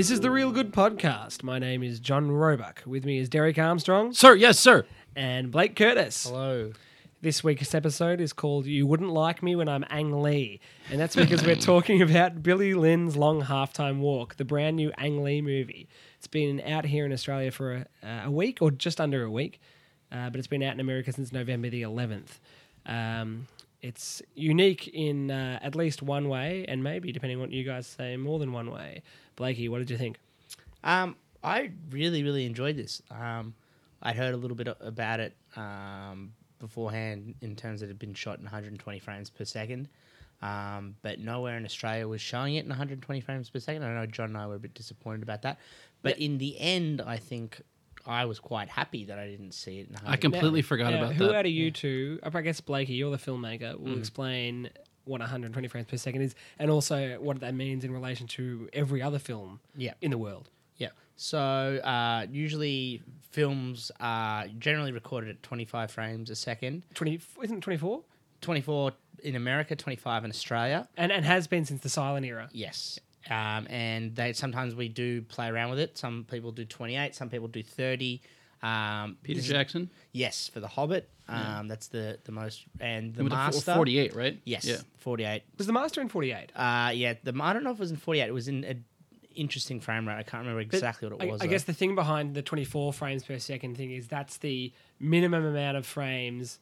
This is the Reelgood Podcast. My name is John Roebuck. With me is Derek Armstrong Sir, yes, sir. and Blake Curtis. Hello. This week's episode is called You Wouldn't Like Me When I'm Ang Lee. And that's because we're talking about Billy Lynn's Long Halftime Walk, the brand new Ang Lee movie. It's been out here in Australia for a, uh, a week or just under a week, uh, but it's been out in America since November the 11th. Um, it's unique in uh, at least one way, and maybe, depending on what you guys say, more than one way. Blakey, what did you think? Um, I really, really enjoyed this. Um, I'd heard a little bit about it um, beforehand in terms that it had been shot in 120 frames per second, um, but nowhere in Australia was showing it in 120 frames per second. I know John and I were a bit disappointed about that, but in the end, I think I was quite happy that I didn't see it in I completely Now- forgot now, about who that. Who out of you two, I guess Blakey, you're the filmmaker, Mm. will explain what 120 frames per second is and also what that means in relation to every other film Yeah. in the world. Yeah. So uh, usually films are generally recorded at 25 frames a second. 20, isn't it 24? 24 in America, 25 in Australia. And, and has been since the silent era. Yes. Um, and they sometimes we do play around with it. Some people do 28, some people do 30. Um, Peter Jackson. Yes, for The Hobbit. Um, That's the, the most. And The With Master. 48, right? Yes, Yeah. 48. Was the Master in 48? Uh, yeah, the I don't know if it was in 48. It was in a interesting frame rate. I can't remember But exactly what it I, was. I though. guess the thing behind the 24 frames per second thing is that's the minimum amount of frames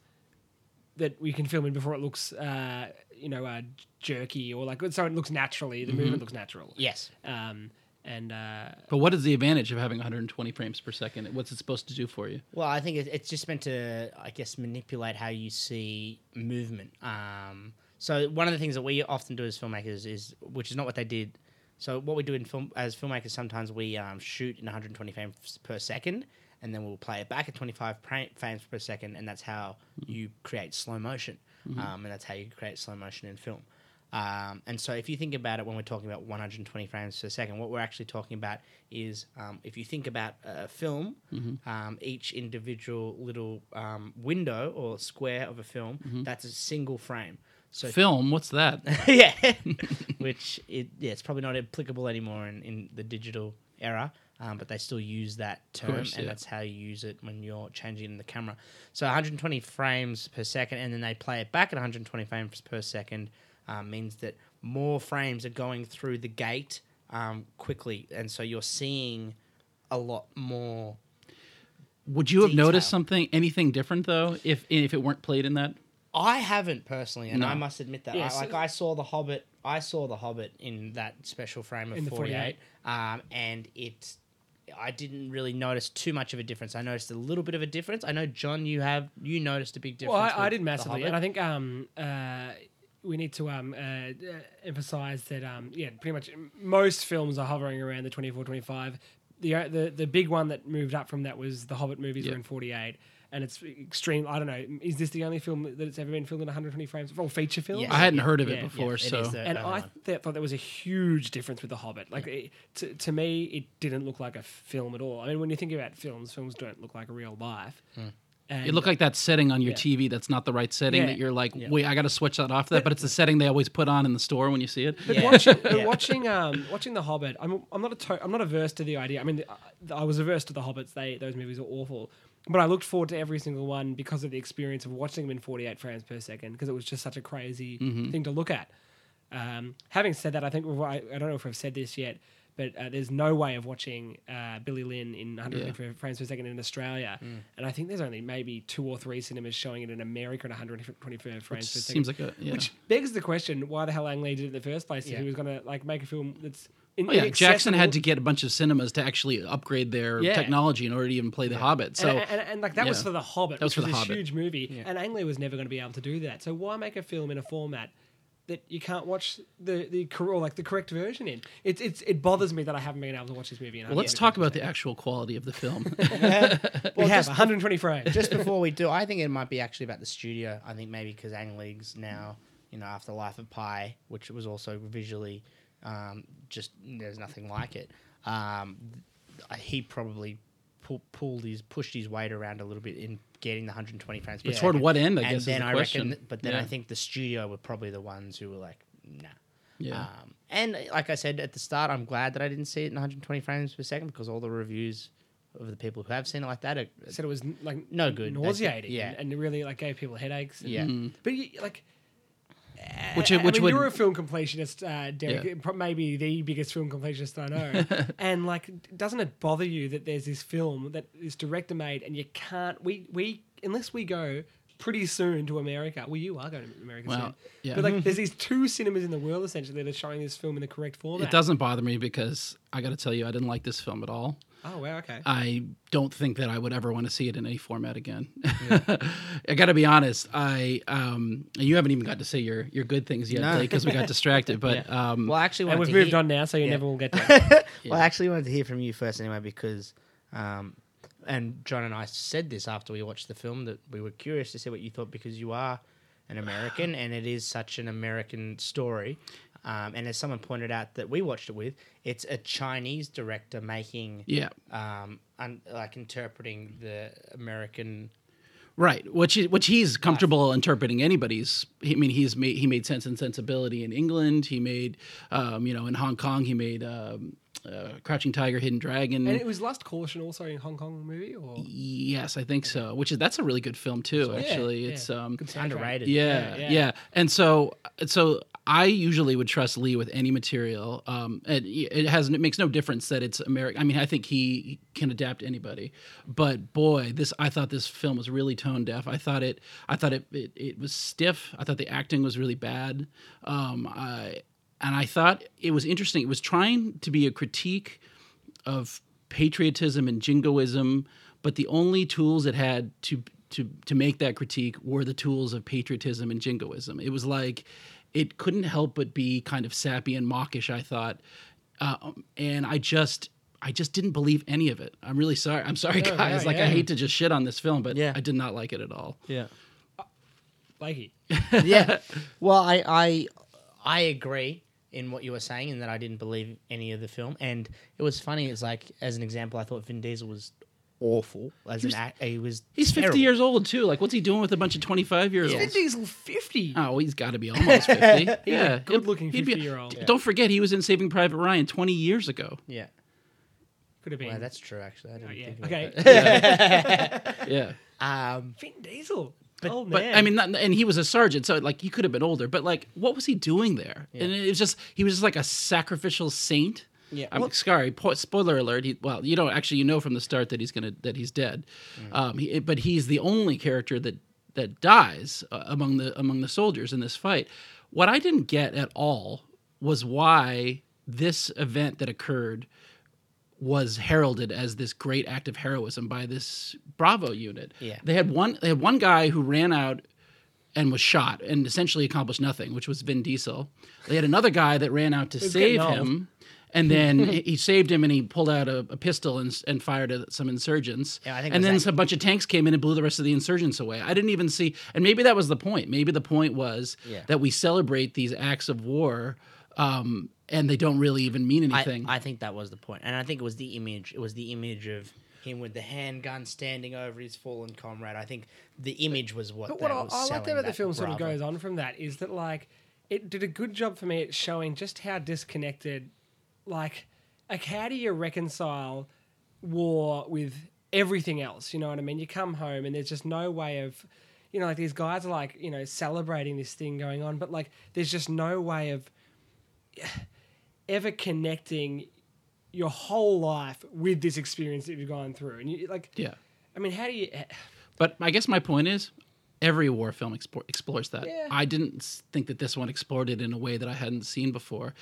that we can film in before it looks, uh, you know, uh, jerky or like so it looks naturally. The movement looks natural. Yes. Um, and uh, But what is the advantage of having 120 frames per second? What's it supposed to do for you? Well, I think it's just meant to, I guess, manipulate how you see movement. Um, so one of the things that we often do as filmmakers is, which is not what they did. So what we do in film as filmmakers, sometimes we um, shoot in 120 frames per second, and then we'll play it back at 25 pra- frames per second, and that's how you create slow motion, um, and that's how you create slow motion in film. Um, and so, if you think about it, when we're talking about 120 frames per second, what we're actually talking about is um, if you think about a film, um, each individual little um, window or square of a film, that's a single frame. So, Film, what's that? yeah, which it, yeah, it's probably not applicable anymore in, in the digital era. Um, but they still use that term, course, and yeah. that's how you use it when you're changing in the camera. So 120 frames per second, and then they play it back at 120 frames per second, um, means that more frames are going through the gate um, quickly, and so you're seeing a lot more. Would you have noticed something, anything different though, if if it weren't played in that? I haven't personally, and No. I must admit that. Yes. I, like I saw the Hobbit, I saw the Hobbit in that special frame of In the 48, um, and it. I didn't really notice too much of a difference. I noticed a little bit of a difference. I know John, you have you noticed a big difference. Well, I, I did massively, and I think um, uh, we need to um, uh, uh, emphasize that um, yeah, pretty much most films are hovering around the 24, 25. The, uh, the the big one that moved up from that was the Hobbit movies Yeah. were in 48. And it's extreme. I don't know. Is this the only film that it's ever been filmed in 120 frames? Or feature film? Yes. I hadn't heard of Yeah, it yeah, before, it so is the- and only I th- thought there was a huge difference with The Hobbit. Like, it, to, to me, it didn't look like a film at all. I mean, when you think about films, films don't look like a real life. And it looked like that setting on your Yeah. TV that's not the right setting. Yeah. That you're like, wait, I got to switch that off. That, but it's the setting they always put on in the store when you see it. But Yeah. watching, but watching, um, watching The Hobbit, I'm, I'm not a to- I'm not averse to the idea. I mean, I, I was averse to The Hobbits. They those movies are awful, but I looked forward to every single one because of the experience of watching them in 48 frames per second because it was just such a crazy thing to look at. Um, having said that, I think I, I don't know if I've said this yet, but uh, there's no way of watching uh, Billy Lynn in 120 frames per second in Australia, and I think there's only maybe two or three cinemas showing it in America in 120 frames per second. Seems like a yeah. Which begs the question: Why the hell Ang Lee did it in the first place? If he was going to like make a film that's in, Oh, yeah, Jackson had to get a bunch of cinemas to actually upgrade their Yeah. technology in order to even play The Hobbit. So and, and, and, like that was for the Hobbit, That was which for was The a Hobbit. huge movie, and Ang Lee was never going to be able to do that. So why make a film in a format that you can't watch the the cor- or like the correct version in? It's it's it bothers me that I haven't been able to watch this movie. In well, let's talk about the actual quality of the film. We have just- 120 frames. just before we do, I think it might be actually about the studio. I think maybe because Ang Lee's now, you know, after Life of Pi, which was also visually um, just there's nothing like it. Um, he probably pull, pulled his pushed his weight around a little bit in getting the 120 frames. per But toward what end, I and guess, is the I question. reckon, but then Yeah. I think the studio were probably the ones who were like, nah. Yeah. Um, and like I said at the start, I'm glad that I didn't see it in 120 frames per second because all the reviews of the people who have seen it like that are said it was n- like No good. nauseating, Yeah. and, and it really like gave people headaches. and- yeah. but you, like. Which I- which I mean, would- you're a film completionist, uh, Derek. Yeah. Maybe the biggest film completionist I know. and like, doesn't it bother you that there's this film that is director made, and you can't? We we unless we go pretty soon to America. Well, you are going to America Well, soon. yeah. But like, there's these two cinemas in the world essentially that are showing this film in the correct format. It doesn't bother me because I got to tell you, I didn't like this film at all. Oh wow, okay. I don't think that I would ever want to see it in any format again. I got to be honest. I um, and you haven't even got to say your your good things yet No. because we got distracted. But um, Well, I actually, and we've moved hear- on now, so you yeah. never will get to. it. Well, I actually wanted to hear from you first anyway because, um, and John and I said this after we watched the film that we were curious to see what you thought because you are an American and it is such an American story. Um, and as someone pointed out that we watched it with, it's a Chinese director making, yeah, um, un- like interpreting the American. right. Which he, which he's comfortable interpreting anybody's. I mean, he's made he made Sense and Sensibility in England. He made um, you know in Hong Kong. He made um, uh, Crouching Tiger, Hidden Dragon. and it was Lust, Caution also in Hong Kong movie, or Yes, I think so. Which is that's a really good film too. Actually, yeah. it's um, Good soundtrack. Underrated. yeah, Yeah, yeah, yeah. And so, so I usually would trust Lee with any material. Um, and it has it makes no difference that it's American. I mean, I think he can adapt anybody. But boy, this I thought this film was really tone deaf. I thought it. I thought it. It, it was stiff. I thought the acting was really bad. Um, I and I thought it was interesting. It was trying to be a critique of patriotism and jingoism, but the only tools it had to to to make that critique were the tools of patriotism and jingoism. It was like it couldn't help but be kind of sappy and mawkish. I thought, um, and I just. I just didn't believe any of it. I'm really sorry. I'm sorry, No, guys. no, like I hate to just shit on this film, but Yeah. I did not like it at all. Yeah. Blakey. yeah. Well, I, I I agree in what you were saying, in that I didn't believe any of the film. And it was funny. It's like, as an example, I thought Vin Diesel was awful as an act. He was. He's 50 years old too. Like, what's he doing with a bunch of 25 years Vin olds? Diesel fifty. Oh, he's got to be almost 50. yeah. good-looking He'd be- 50-year-old. d- Don't forget, he was in Saving Private Ryan 20 years ago. Yeah. Could have been. Well, that's true. Actually, I didn't Oh, yeah. think about Okay. Yeah. that. Um, Vin Diesel. But- oh But. I mean, not, and he was a sergeant, so like he could have been older. But like, what was he doing there? And it was just he was just like a sacrificial saint. Yeah. I'm Well- sorry. Po- spoiler alert. He, well, you don't actually you know from the start that he's gonna that he's dead. Um, he, but he's the only character that that dies uh, among the among the soldiers in this fight. What I didn't get at all was why this event that occurred was heralded as this great act of heroism by this Bravo unit. Yeah. They had one they had one guy who ran out and was shot and essentially accomplished nothing, which was Vin Diesel. They had another guy that ran out to save him. And then he he saved him, and he pulled out a, a pistol and, and fired at some insurgents. Yeah, I think and then that- some bunch of tanks came in and blew the rest of the insurgents away. I didn't even see, and maybe that was the point. Maybe the point was Yeah. that we celebrate these acts of war, um, and they don't really even mean anything. I think that was the point, and I think it was the image. It was the image of him with the handgun standing over his fallen comrade. I think the image was what. But what that I, was I like selling that about the that film sort of goes on from that is that like it did a good job for me at showing just how disconnected, like, like how do you reconcile war with everything else? You know what I mean? You come home and there's just no way of, you know, like these guys are like you know celebrating this thing going on, but like there's just no way of ever connecting your whole life with this experience that you've gone through, and you like, yeah. I mean, how do you? But I guess my point is, every war film explore, explores that. Yeah. I didn't think that this one explored it in a way that I hadn't seen before,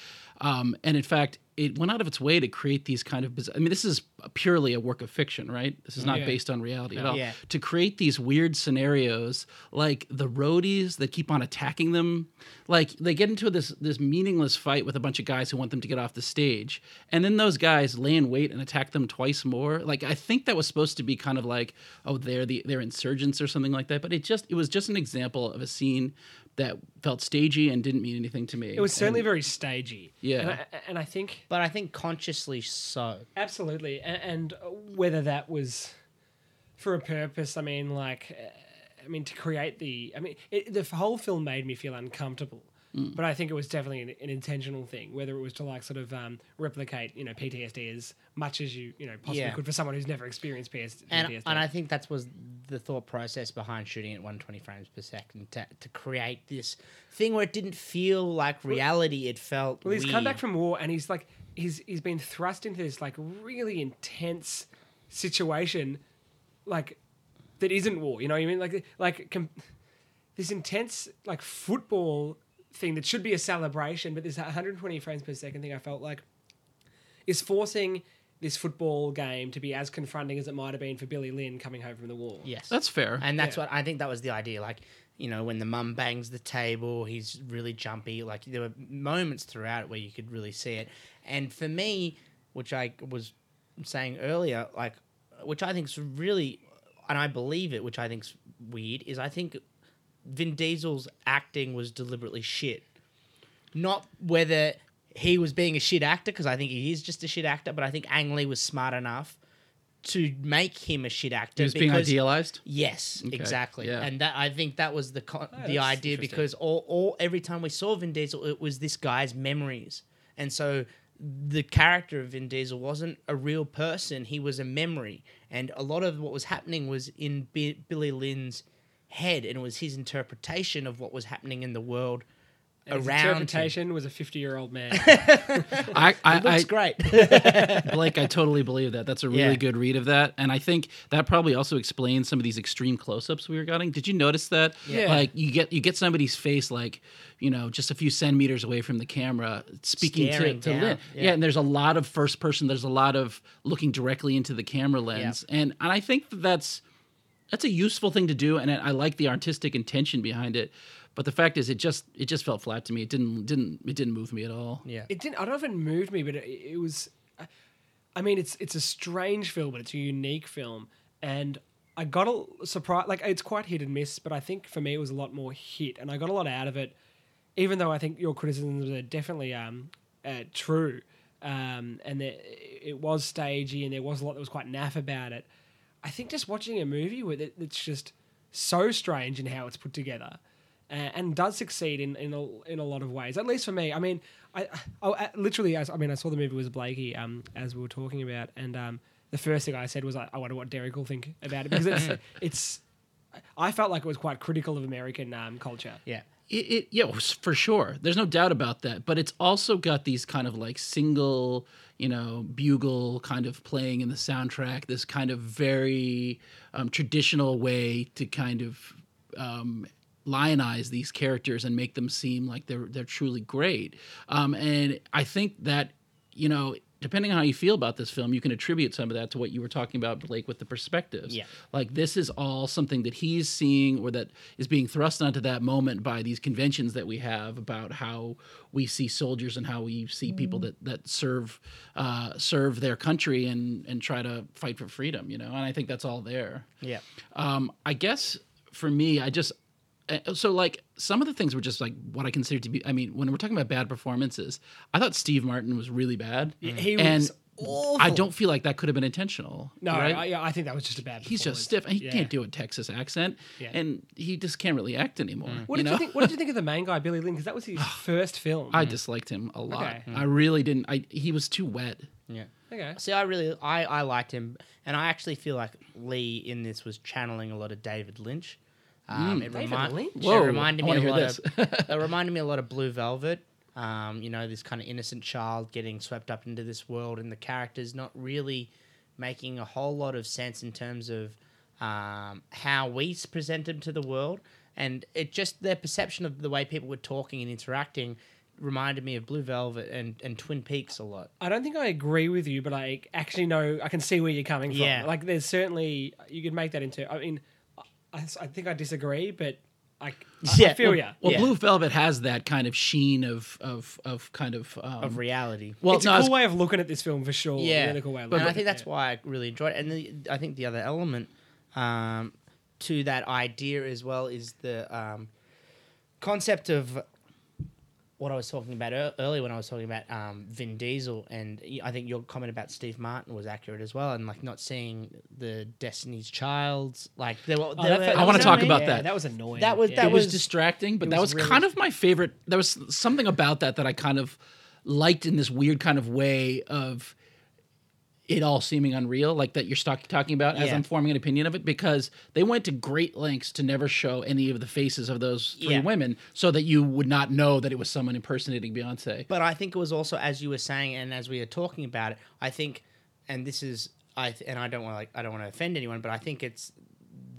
um, and in fact, it went out of its way to create these kind of. Biz- I mean, this is purely a work of fiction, right? This is oh, not Yeah. based on reality at all. Yeah. To create these weird scenarios, like the roadies that keep on attacking them, like they get into this this meaningless fight with a bunch of guys who want them to get off the stage, and then those guys lay in wait and attack them twice more. Like I think that was supposed to be kind of like, oh, they're the they're insurgents or something like that. But it just it was just an example of a scene that felt stagey and didn't mean anything to me. It was certainly And- very stagey. Yeah. and I, and I think But I think consciously so. absolutely, and, and whether that was for a purpose, I mean, like, uh, I mean, to create the, I mean, it, the whole film made me feel uncomfortable. But I think it was definitely an, an intentional thing, whether it was to like sort of um, replicate, you know, PTSD as much as you, you know, possibly Yeah. could for someone who's never experienced PS- and, PTSD. and I think that was the thought process behind shooting at 120 frames per second to, to create this thing where it didn't feel like reality. It felt Well, he's weird. come back from war and he's like he's he's been thrust into this like really intense situation, like that isn't war. You know what I mean? Like like com- this intense like football thing that should be a celebration, but this 120 frames per second thing I felt like is forcing this football game to be as confronting as it might have been for Billy Lynn coming home from the war. Yes, That's fair. and that's Yeah. what I think that was the idea. Like you know, when the mum bangs the table, he's really jumpy. Like there were moments throughout it where you could really see it. And for me, which I was saying earlier, like which I think is really, and I believe it, which I think's weird, is I think Vin Diesel's acting was deliberately shit. Not whether he was being a shit actor, because I think he is just a shit actor, but I think Ang Lee was smart enough to make him a shit actor. he was being idealized. Yes, Okay, exactly. yeah. And that I think that was the con- Oh, the idea because all, all every time we saw Vin Diesel, it was this guy's memories, and so the character of Vin Diesel wasn't a real person; he was a memory, and a lot of what was happening was in B- Billy Lynn's head, and it was his interpretation of what was happening in the world And his around him. interpretation was a 50 year old man. I, I, It looks I, great. Blake, I totally believe that. That's a really Yeah. good read of that, and I think that probably also explains some of these extreme close-ups we were getting. Did you notice that? Yeah. Like you get you get somebody's face like you know just a few centimeters away from the camera, speaking to, Staring to down, Lynn. yeah. Yeah. and there's a lot of first person. There's a lot of looking directly into the camera lens, and and I think that that's that's a useful thing to do, and I I like the artistic intention behind it. But the fact is, it just it just felt flat to me. It didn't didn't it didn't move me at all. yeah. It didn't. I don't know if it moved me, but it, it was. I mean, it's it's a strange film, but it's a unique film, and I got a surprise. Like it's quite hit and miss, but I think for me it was a lot more hit, and I got a lot out of it. Even though I think your criticisms are definitely um, uh, true, um, and there, it was stagey, and there was a lot that was quite naff about it. I think just watching a movie with it, it's just so strange in how it's put together, uh, and does succeed in in a, in a lot of ways. At least for me. I mean, I, I, I literally, as, I mean, I saw the movie with Blakey um, as we were talking about, and um, the first thing I said was, I, I wonder what Derek will think about it because it's it's. I felt like it was quite critical of American um, culture. yeah. It, it yeah for sure. There's no doubt about that. But it's also got these kind of like single you know bugle kind of playing in the soundtrack this kind of very um, traditional way to kind of um, lionize these characters and make them seem like they're they're truly great. Um, and i think that you know depending on how you feel about this film you can attribute some of that to what you were talking about blake with the perspectives Yeah. like this is all something that he's seeing or that is being thrust onto that moment by these conventions that we have about how we see soldiers and how we see people that that serve uh, serve their country and and try to fight for freedom you know and i think that's all there Yeah. um, I guess for me, I just Uh, so like some of the things were just like what I consider to be. I mean, when we're talking about bad performances, I thought Steve Martin was really bad. He mm-hmm. and was awful. I don't feel like that could have been intentional. No, right? I, yeah, I think that was just a bad. He's just stiff. and He Yeah. can't do a Texas accent, Yeah. and he just can't really act anymore. Mm-hmm. What you did know? you think? What did you think of the main guy, Billy Lynn? Because that was his first film. I disliked him a lot. Okay. I really didn't. I he was too wet. Yeah. okay. See, I really, I, I liked him, and I actually feel like Lee in this was channeling a lot of David Lynch. Um, it, remi- Lynch? it reminded me a lot this. of. it reminded me a lot of Blue Velvet. Um, you know, this kind of innocent child getting swept up into this world, and the characters not really making a whole lot of sense in terms of um, how we present them to the world, and it just their perception of the way people were talking and interacting reminded me of Blue Velvet and, and Twin Peaks a lot. I don't think I agree with you, but I actually know I can see where you're coming from. Yeah. Like, there's certainly you could make that into. I mean, I, I think I disagree, but I, I, Yeah, I feel well- ya. Well, Yeah. Blue Velvet has that kind of sheen of of of kind of um, Of reality. well, it's no, a I cool was- way of looking at this film for sure. yeah, really cool way. Of and looking I think that's yeah. why I really enjoyed it. And the, I think the other element um, to that idea as well is the um, concept of what I was talking about ear- earlier when I was talking about um, Vin Diesel, and I think your comment about Steve Martin was accurate as well, and like not seeing the Destiny's Child's like there were. Oh, there that were- felt- I wanna you know talk what about yeah, that. That was annoying. That was- yeah. that it was, was- distracting, but it that was was really- kind of my favorite. There was something about that that I kind of liked in this weird kind of way of it all seeming unreal, like that you're talking about as Yeah. I'm forming an opinion of it, because they went to great lengths to never show any of the faces of those three Yeah. women, so that you would not know that it was someone impersonating Beyonce. But I think it was also as you were saying, and as we were talking about it, I think, and this is I th- and I don't want to like I don't want to offend anyone, but I think it's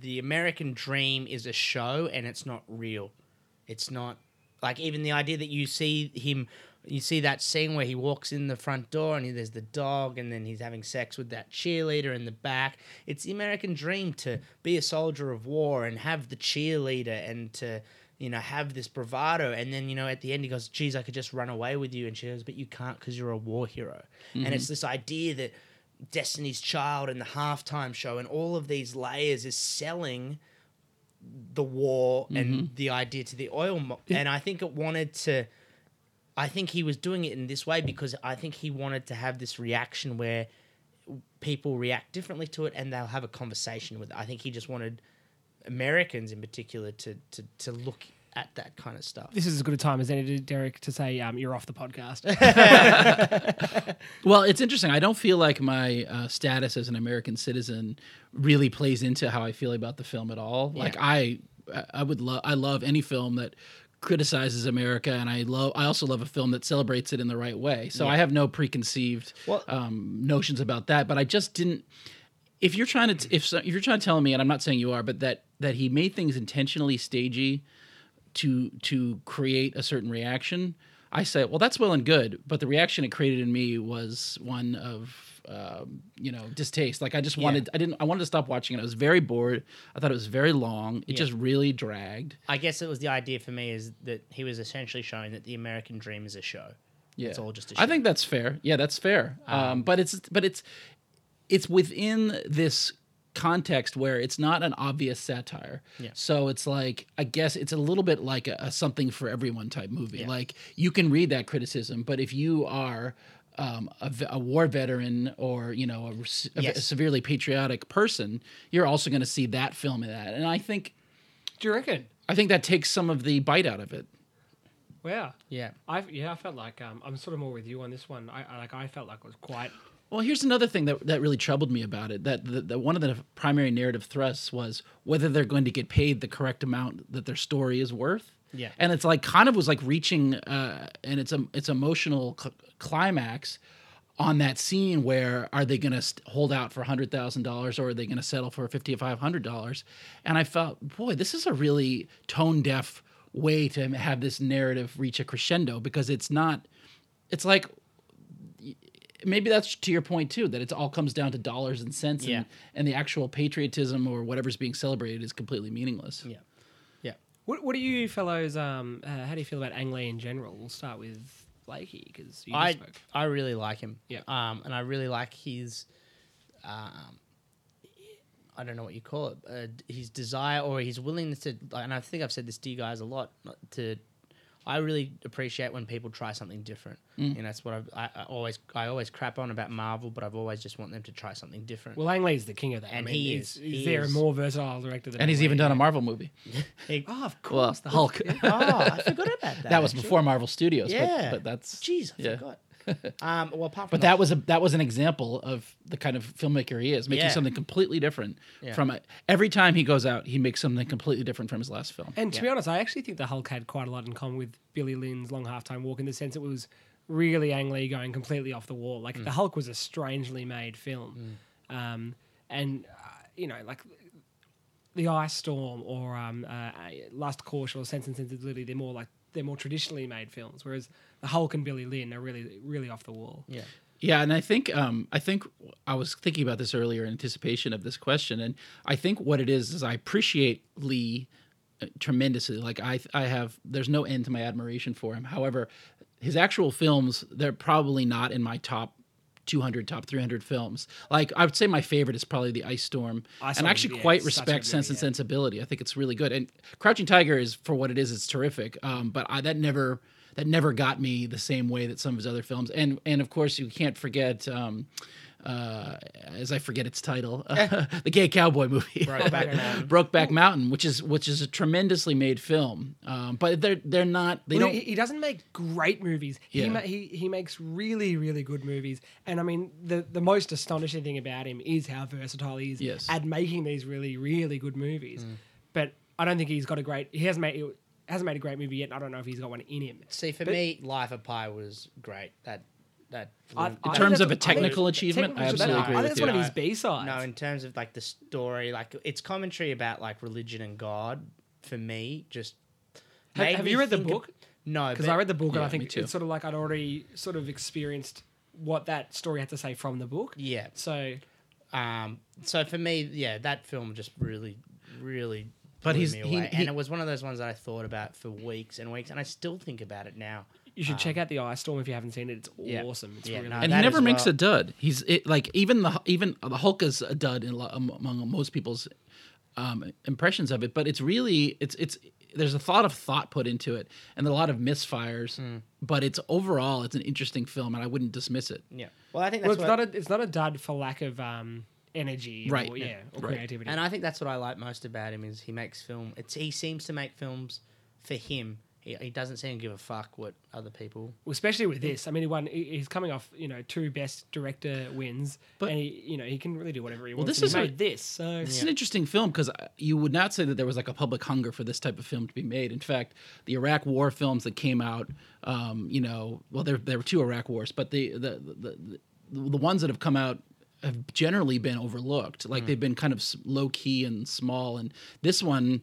the American dream is a show and it's not real. It's not like even the idea that you see him, you see that scene where he walks in the front door and he, there's the dog, and then he's having sex with that cheerleader in the back. It's the American dream to be a soldier of war and have the cheerleader and to you know have this bravado, and then you know at the end he goes, "Geez, I could just run away with you," and she goes, "But you can't because you're a war hero." And mm-hmm. it's this idea that Destiny's Child and the halftime show and all of these layers is selling the war and mm-hmm. the idea to the oil mo- and I think it wanted to I think he was doing it in this way because I think he wanted to have this reaction where people react differently to it and they'll have a conversation with it. I think he just wanted Americans in particular to to, to look at that kind of stuff. This is as good a time as any, Derek, to say um, you're off the podcast. Well, it's interesting. I don't feel like my uh, status as an American citizen really plays into how I feel about the film at all. Like I, I would love, I love any film that criticizes America, and I love, I also love a film that celebrates it in the right way. So I have no preconceived Well- um, notions about that. But I just didn't. If you're trying to, if so, if you're trying to tell me, and I'm not saying you are, but that that he made things intentionally stagey to to create a certain reaction i say well that's well and good but the reaction it created in me was one of um, you know distaste. Like i just wanted i didn't i wanted to stop watching it. I was very bored. I thought it was very long. It just really dragged. I guess it was the idea for me is that he was essentially showing that the American dream is a show. yeah. It's all just a show. i think that's fair. Yeah that's fair. Um, but it's but it's it's within this context where it's not an obvious satire. Yeah. So it's like I guess it's a little bit like a, a something for everyone type movie. Like you can read that criticism, but if you are um, a, a war veteran or you know a, a Yes. severely patriotic person, you're also going to see that film in that. And I think Do you reckon? I think that takes some of the bite out of it. Wow. yeah. I yeah, I felt like um, I'm sort of more with you on this one. I, I like I felt like it was quite. Well, here's another thing that, that really troubled me about it. That the, the, one of the primary narrative thrusts was whether they're going to get paid the correct amount that their story is worth. Yeah. and it's like kind of was like reaching, uh, and it's a it's emotional cl- climax on that scene where are they going to st- hold out for hundred thousand dollars or are they going to settle for fifty five hundred dollars? And I felt, boy, this is a really tone deaf way to have this narrative reach a crescendo because it's not. It's like maybe that's to your point too that it all comes down to dollars and cents Yeah. and, and the actual patriotism or whatever's being celebrated is completely meaningless Yeah. Yeah. What What do you fellows? Um, uh, how do you feel about Ang Lee in general? We'll start with Blakey because you I spoke. I really like him. Yeah. Um, and I really like his, um, I don't know what you call it, uh, his desire or his willingness to. And I think I've said this to you guys a lot. To, I really appreciate when people try something different. Mm. And that's what I've, I, I always I always crap on about Marvel, but I've always just want them to try something different. Well, Ang is the king of that. And I mean, he he's, is- He's he there a more versatile director than. and he's Lee, even done a marvel movie He- Oh, of well course. the hulk oh, I forgot about that. that was actually. before marvel studios Yeah. but, but that's Jeez, I yeah. forgot. Um, well, apart from but that was a that was an example of the kind of filmmaker he is making Yeah. something completely different Yeah. from a, every time he goes out he makes something completely different from his last film And to be honest, I actually think the Hulk had quite a lot in common with Billy Lynn's Long Halftime Walk in the sense it was really Ang Lee going completely off the wall. Like the Hulk was a strangely made film, um, and uh, you know, like the Ice Storm or um, uh, Lust, Caution or Sense and Sensibility, they're more like they're more traditionally made films. Whereas the Hulk and Billy Lynn are really really off the wall. yeah. Yeah, and I think um, I think I was thinking about this earlier in anticipation of this question, and I think what it is is I appreciate Lee uh, tremendously. Like I, I have there's no end to my admiration for him. However, his actual films they're probably not in my top 200, top 300 films. Like I would say my favorite is probably The Ice Storm, Ice and I actually yeah, quite it's such a respect good Sense and yeah. Sensibility. I think it's really good. And Crouching Tiger is for what it is, it's terrific. Um, but I, that never that never got me the same way that some of his other films. And and of course, you can't forget. Um, uh, as I forget its title, the gay cowboy movie, Brokeback Mountain. Brokeback Mountain, which is which is a tremendously made film, um, but they're they're not they Well, don't he, he doesn't make great movies. He, ma- he he makes really really good movies. And I mean, the the most astonishing thing about him is how versatile he is Yes. at making these really really good movies. But I don't think he's got a great. He hasn't made hasn't made a great movie yet. and I don't know if he's got one in him. See, for But- me, Life of Pi was great. That that. I- I in terms of a that's- I think- technical achievement, I technical- absolutely I agree think with that's you. one of his B sides. No, in terms of like the story, like it's commentary about like religion and God. For me, just have, made have me you read the think of- book? no, Because I read the book and Yeah, I think too. it's sort of like I'd already sort of experienced what that story had to say from the book. Yeah. So Um. So for me, yeah, that film just really, really. But blew he's- me he- away. he- and it was one of those ones that I thought about for weeks and weeks, and I still think about it now. you should check out the Ice Storm if you haven't seen it. It's Yeah. awesome. It's Yeah, really no, and he that never as makes well. a dud. He's it, like even the even the Hulk is a dud in, lo- among most people's um, impressions of it. But it's really it's it's there's a thought of thought put into it and a lot of misfires. Hmm. But it's overall it's an interesting film, and I wouldn't dismiss it. Yeah. Well, I think well, it's what, not a it's not a dud for lack of um, energy, Right. Or, yeah, or Right. creativity. And I think that's what I like most about him is he makes film. It's he seems to make films for him. He, he doesn't seem to give a fuck what other people. Well, especially with this. I mean, he won. He's coming off you know two best director wins, But- and he you know he can really do whatever he Well, wants. Well, this and he is a- made this, so It's an interesting film because you would not say that there was like a public hunger for this type of film to be made. In fact, the Iraq War films that came out, um, you know, well, there there were two Iraq wars, but the the the, the, the ones that have come out have generally been overlooked. Like they've been kind of low key and small. And this one,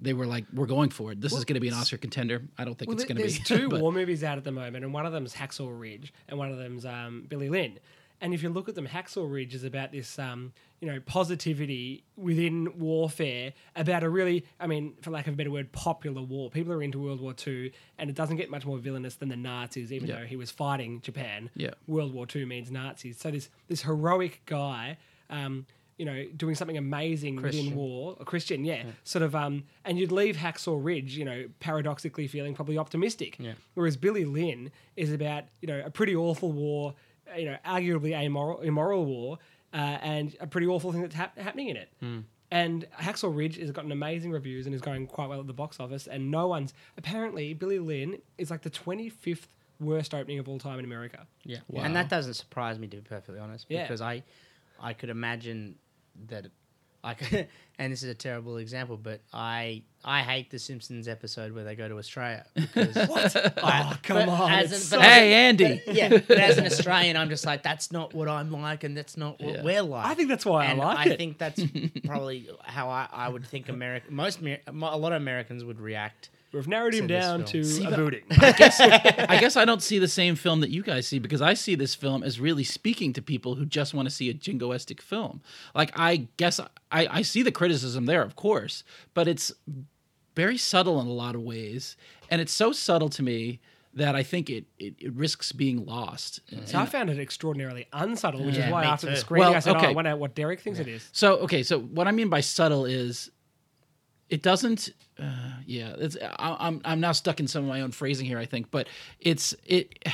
they were like, "We're going for it. This is going to be an Oscar contender." I don't think Well, it's going to be. there's two war movies out at the moment, and one of them is Hacksaw Ridge, and one of them's um, Billy Lynn. And if you look at them, Hacksaw Ridge is about this, um, you know, positivity within warfare, about a really, I mean, for lack of a better word, popular war. People are into World War II, and it doesn't get much more villainous than the Nazis, even Yeah. though he was fighting Japan. Yeah. World War II means Nazis. So this this heroic guy, um, you know, doing something amazing Christian. within war, a Christian, yeah, sort of, um, and you'd leave Hacksaw Ridge, you know, paradoxically feeling probably optimistic. Yeah. Whereas Billy Lynn is about, you know, a pretty awful war, you know, arguably amoral, immoral war, uh, and a pretty awful thing that's hap- happening in it. And Hacksaw Ridge has gotten amazing reviews and is going quite well at the box office. And no one's apparently Billy Lynn is like the twenty fifth worst opening of all time in America. Yeah, Wow. and that doesn't surprise me to be perfectly honest, Yeah. because I, I could imagine that, I could, and this is a terrible example, but I I hate the Simpsons episode where they go to Australia because what? Oh, come but on, as an- but so- Hey, a- Andy. but- yeah, but as an Australian, I'm just like that's not what I'm like, and that's not what Yeah. we're like. I think that's why and I like I it. think that's probably how I, I would think America most a lot of Americans would react. We've narrowed him down to See, a booting. I guess I guess I don't see the same film that you guys see because I see this film as really speaking to people who just want to see a jingoistic film. Like I guess I, I see the criticism there, of course, but it's very subtle in a lot of ways, and it's so subtle to me that I think it it, it risks being lost. So I found it extraordinarily unsubtle, which Yeah, is why me after the too. screening Well, I said, "Oh, okay. I wonder what Derek thinks it is." So okay, so what I mean by subtle is it doesn't. Uh, yeah, it's, I, I'm I'm now stuck in some of my own phrasing here. I think, but it's it.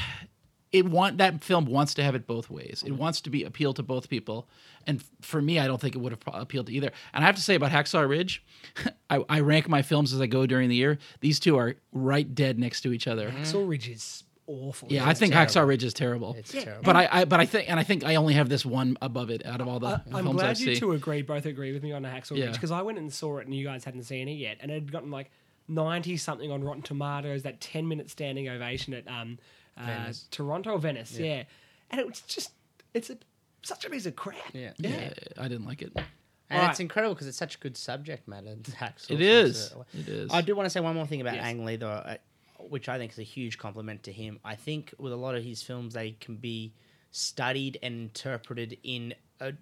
It want that film wants to have it both ways. It wants to be appeal to both people, and for me, I don't think it would have appealed to either. And I have to say about Hacksaw Ridge, I, I rank my films as I go during the year. These two are right dead next to each other. Hacksaw Ridge is awful. Yeah, I think terrible. Hacksaw Ridge is terrible. It's terrible. But I, I, but I think, and I think I only have this one above it out of all the I, I'm films glad I've you seen. two agree, both agree with me on Hacksaw Yeah. Ridge because I went and saw it and you guys hadn't seen it yet, and it had gotten like ninety something on Rotten Tomatoes, that ten minute standing ovation at um, uh, Toronto, or Venice, yeah. and it was just it's a, such a piece of crap. Yeah. yeah, I didn't like it. And Alright. it's incredible because it's such a good subject matter. Hacksaw It Ridge. is. It is. I do want to say one more thing about Yes. Ang Lee, though, uh, which I think is a huge compliment to him. I think with a lot of his films, they can be studied and interpreted in a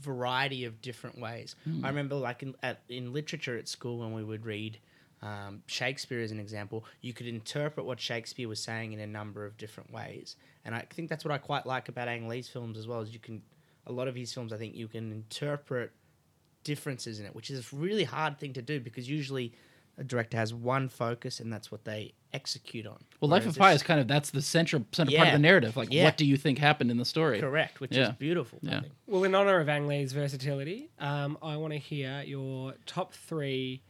variety of different ways. I remember, like in, at, in literature at school, when we would read um, Shakespeare as an example, you could interpret what Shakespeare was saying in a number of different ways. And I think that's what I quite like about Ang Lee's films as well. Is you can a lot of his films, I think you can interpret differences in it, which is a really hard thing to do because usually a director has one focus and that's what they execute on. Well, Life of Pi is kind of that's the central center part of the narrative. Like, Yeah. what do you think happened in the story? correct, which Yeah. is beautiful. I think. Well, in honor of Ang Lee's versatility, um, I want to hear your top three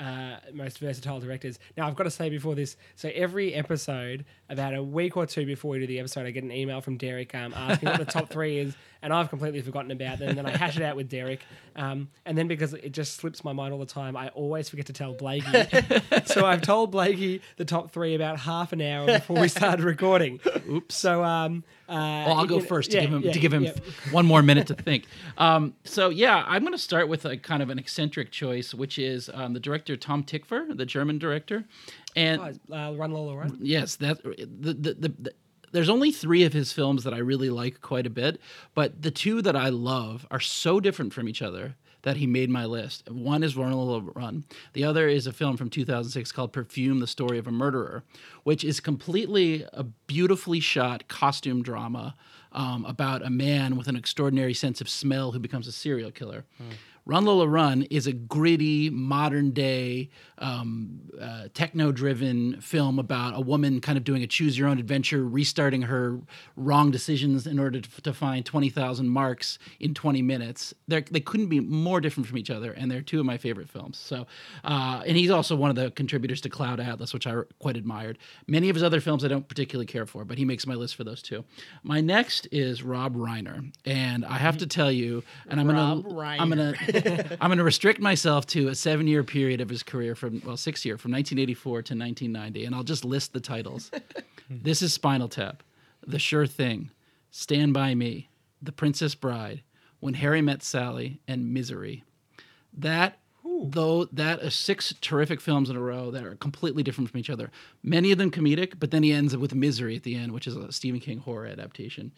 uh, most versatile directors. Now, I've got to say before this, so every episode, about a week or two before we do the episode, I get an email from Derek um, asking what the top three is, and I've completely forgotten about them. And then I hash it out with Derek, um, and then because it just slips my mind all the time, I always forget to tell Blakey. so I've told Blakey the top three about half an hour before we started recording. Oops. So um, uh, Well, I'll go you know- first to yeah, give him yeah, to give him yeah. one more minute to think. Um, so yeah, I'm going to start with a kind of an eccentric choice, which is um, the director Tom Tykwer, the German director, and Oh, uh, Run Lola Run. yes, that the, the, the, the there's only three of his films that I really like quite a bit, but the two that I love are so different from each other that he made my list. One is Run Lola Run. The other is a film from 2006 called Perfume: The Story of a Murderer, which is completely a beautifully shot costume drama um, about a man with an extraordinary sense of smell who becomes a serial killer. Run Lola Run is a gritty, modern day, um, uh, techno driven film about a woman kind of doing a choose your own adventure, restarting her wrong decisions in order to, to find 20,000 marks in 20 minutes. They're, they couldn't be more different from each other, and they're two of my favorite films. So, uh, and he's also one of the contributors to Cloud Atlas, which I quite admired. Many of his other films I don't particularly care for, but he makes my list for those two. My next is Rob Reiner, and I have to tell you, and I'm Rob gonna, Reiner. I'm gonna, I'm gonna restrict myself to a seven-year period of his career from well, six year from 1984 to 1990, and I'll just list the titles. this is Spinal Tap, The Sure Thing, Stand by Me, The Princess Bride, When Harry Met Sally, and Misery. That though that is six terrific films in a row that are completely different from each other. Many of them comedic, but then he ends with Misery at the end, which is a Stephen King horror adaptation.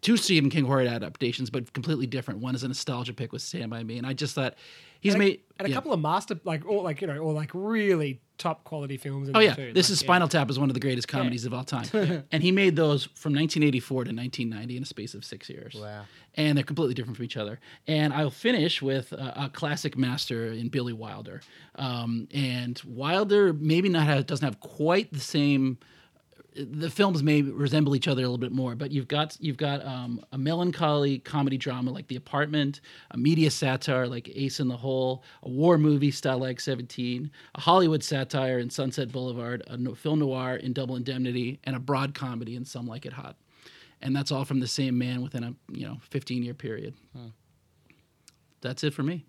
Two Stephen King horror adaptations, but completely different. One is a nostalgia pick with Stand by Me, and I just thought he's and a, made and a yeah. couple of master like or like you know or like really top quality films. In Oh yeah, too. this Like, is yeah. Spinal Tap is one of the greatest comedies of all time, and he made those from 1984 to 1990 in a space of six years. Wow. And they're completely different from each other. And I'll finish with a, a classic master in Billy Wilder. Um, and Wilder maybe not have, doesn't have quite the same. The films may resemble each other a little bit more, but you've got you've got um, a melancholy comedy drama like The Apartment, a media satire like Ace in the Hole, a war movie Stalag Seventeen, a Hollywood satire in Sunset Boulevard, a no- film noir in Double Indemnity, and a broad comedy in Some Like It Hot, and that's all from the same man within a you know 15 year period. That's it for me.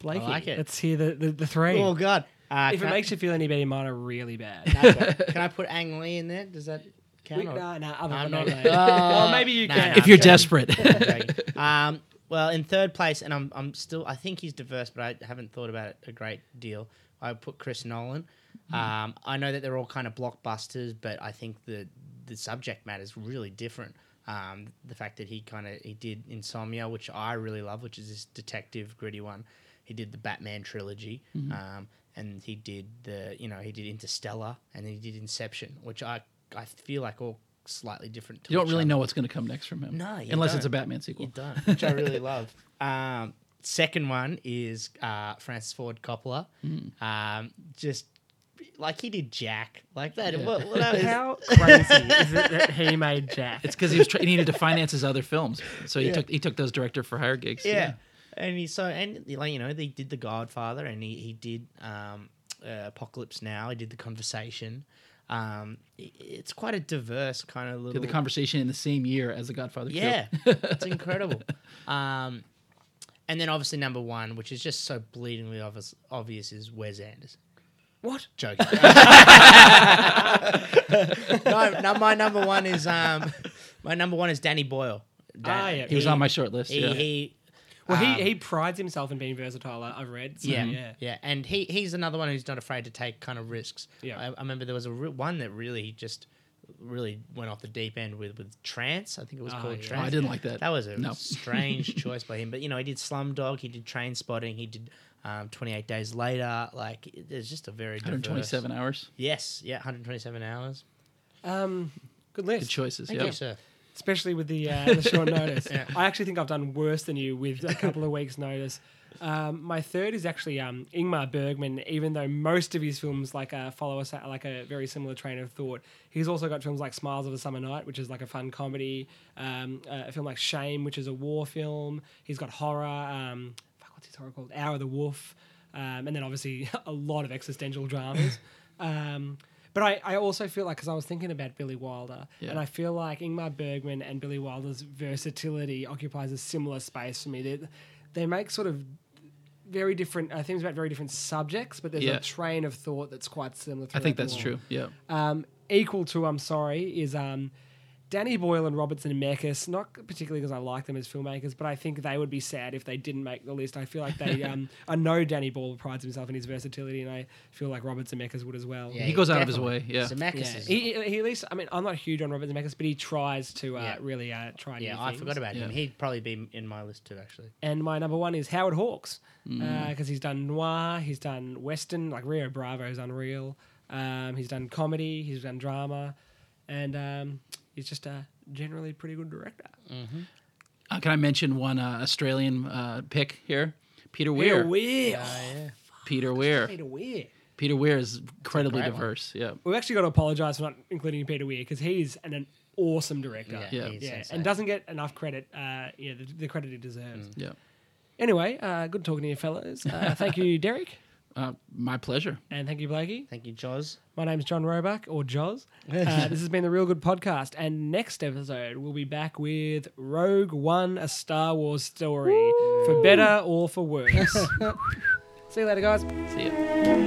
Blakey. I like it. Let's hear the the, the three. Oh God! Uh, if it I- makes you feel any better, mine are really bad. Okay. Can I put Ang Lee in there? Does that count? We, or- no, no, other I'm than not- that. Oh, well, maybe you no, can. no. if you're okay. desperate. Um, well, in third place, and I'm I'm still I think he's diverse, but I haven't thought about it a great deal. I put Chris Nolan. Um, I know that they're all kind of blockbusters, but I think the the subject matter is really different. Um, the fact that he kind of he did Insomnia, which I really love, which is this detective gritty one. He did the Batman trilogy, um, and he did the you know he did Interstellar, and he did Inception, which I I feel like all slightly different. To you don't really other. know what's going to come next from him. No, you unless don't. it's a Batman sequel. You don't, which I really love. Um, second one is uh, Francis Ford Coppola. Hmm. Um, just like he did Jack, like that. What, what that How crazy is it that he made Jack? It's because he was try- he needed to finance his other films, so he Yeah. took he took those director for hire gigs. yeah. And he so and like you know they did The Godfather and he he did um, uh, Apocalypse Now. He did The Conversation. Um, i- it's quite a diverse kind of little. Did the conversation in the same year as The Godfather. 2. Yeah, it's incredible. Um, and then obviously number one, which is just so bleedingly obvious, obvious is Wes Anderson. What? Joking. no, no, my number one is um, my number one is Danny Boyle. Ah, yeah. he was on my short list. He, yeah. he Well, um, he, he prides himself in being versatile. I- I've read. So, yeah, yeah. yeah, and he he's another one who's not afraid to take kind of risks. Yeah. I, I remember there was a re- one that really just really went off the deep end with with Trance. I think it was Oh, called yeah. Oh, Trance. I didn't like that. That was a No. strange choice by him. But you know, he did Slumdog, he did Trainspotting, he did um, 28 Days Later. Like, it- there's just a very diverse. 127 hours. Yes, yeah, 127 hours. Um, good list. Good choices. Thank yeah. you, sir. Especially with the uh, the short notice. Yeah. I actually think I've done worse than you with a couple of weeks' notice. Um, my third is actually um, Ingmar Bergman. Even though most of his films like uh, follow us like a very similar train of thought, he's also got films like Smiles of a Summer Night, which is like a fun comedy. Um, uh, a film like Shame, which is a war film. He's got horror. Um, fuck, what's his horror called? Hour of the Wolf. Um, and then obviously a lot of existential dramas. But I, I also feel like, because I was thinking about Billy Wilder, Yeah. and I feel like Ingmar Bergman and Billy Wilder's versatility occupies a similar space for me. They, they make sort of very different uh, things about very different subjects, but there's Yeah. a train of thought that's quite similar. I think that's true. Yeah. Um, equal to, I'm sorry, is um, Danny Boyle and Robertson and Zemeckis. Not particularly because I like them as filmmakers, but I think they would be sad if they didn't make the list. I feel like they. um, I know Danny Boyle prides himself in his versatility, and I feel like Robert Zemeckis would as well. Yeah, He goes out of his way, yeah. Zemeckis Yeah, is- he, he he at least. I mean, I'm not huge on Robert Zemeckis, but he tries to uh, Yeah. really uh, try. yeah, new I things. forgot about him. He'd probably be in my list too, actually. And my number one is Howard Hawks Mm. because he's done noir, he's done western, like Rio Bravo is unreal. Um, he's done comedy, he's done drama, and um, he's just a generally pretty good director. Uh, can I mention one uh, Australian uh, pick here? Peter Weir. Peter Weir. yeah. Peter Weir. Peter Weir. Peter Weir is incredibly great one. diverse. Yeah. We've actually got to apologise for not including Peter Weir because he's an, an awesome director. Yeah, Yeah. he's Yeah, and doesn't get enough credit. Uh, yeah, the, the credit he deserves. Yeah. Anyway, uh, good talking to you, fellas. Uh, thank you, Derek, Uh, my pleasure. and thank you, Blakey. Thank you, Jaws. My name's John Roebuck, or Joz. Uh, this has been the Reelgood Podcast, and next episode we'll be back with Rogue One, a Star Wars story, for better or for worse. See you later, guys. See ya.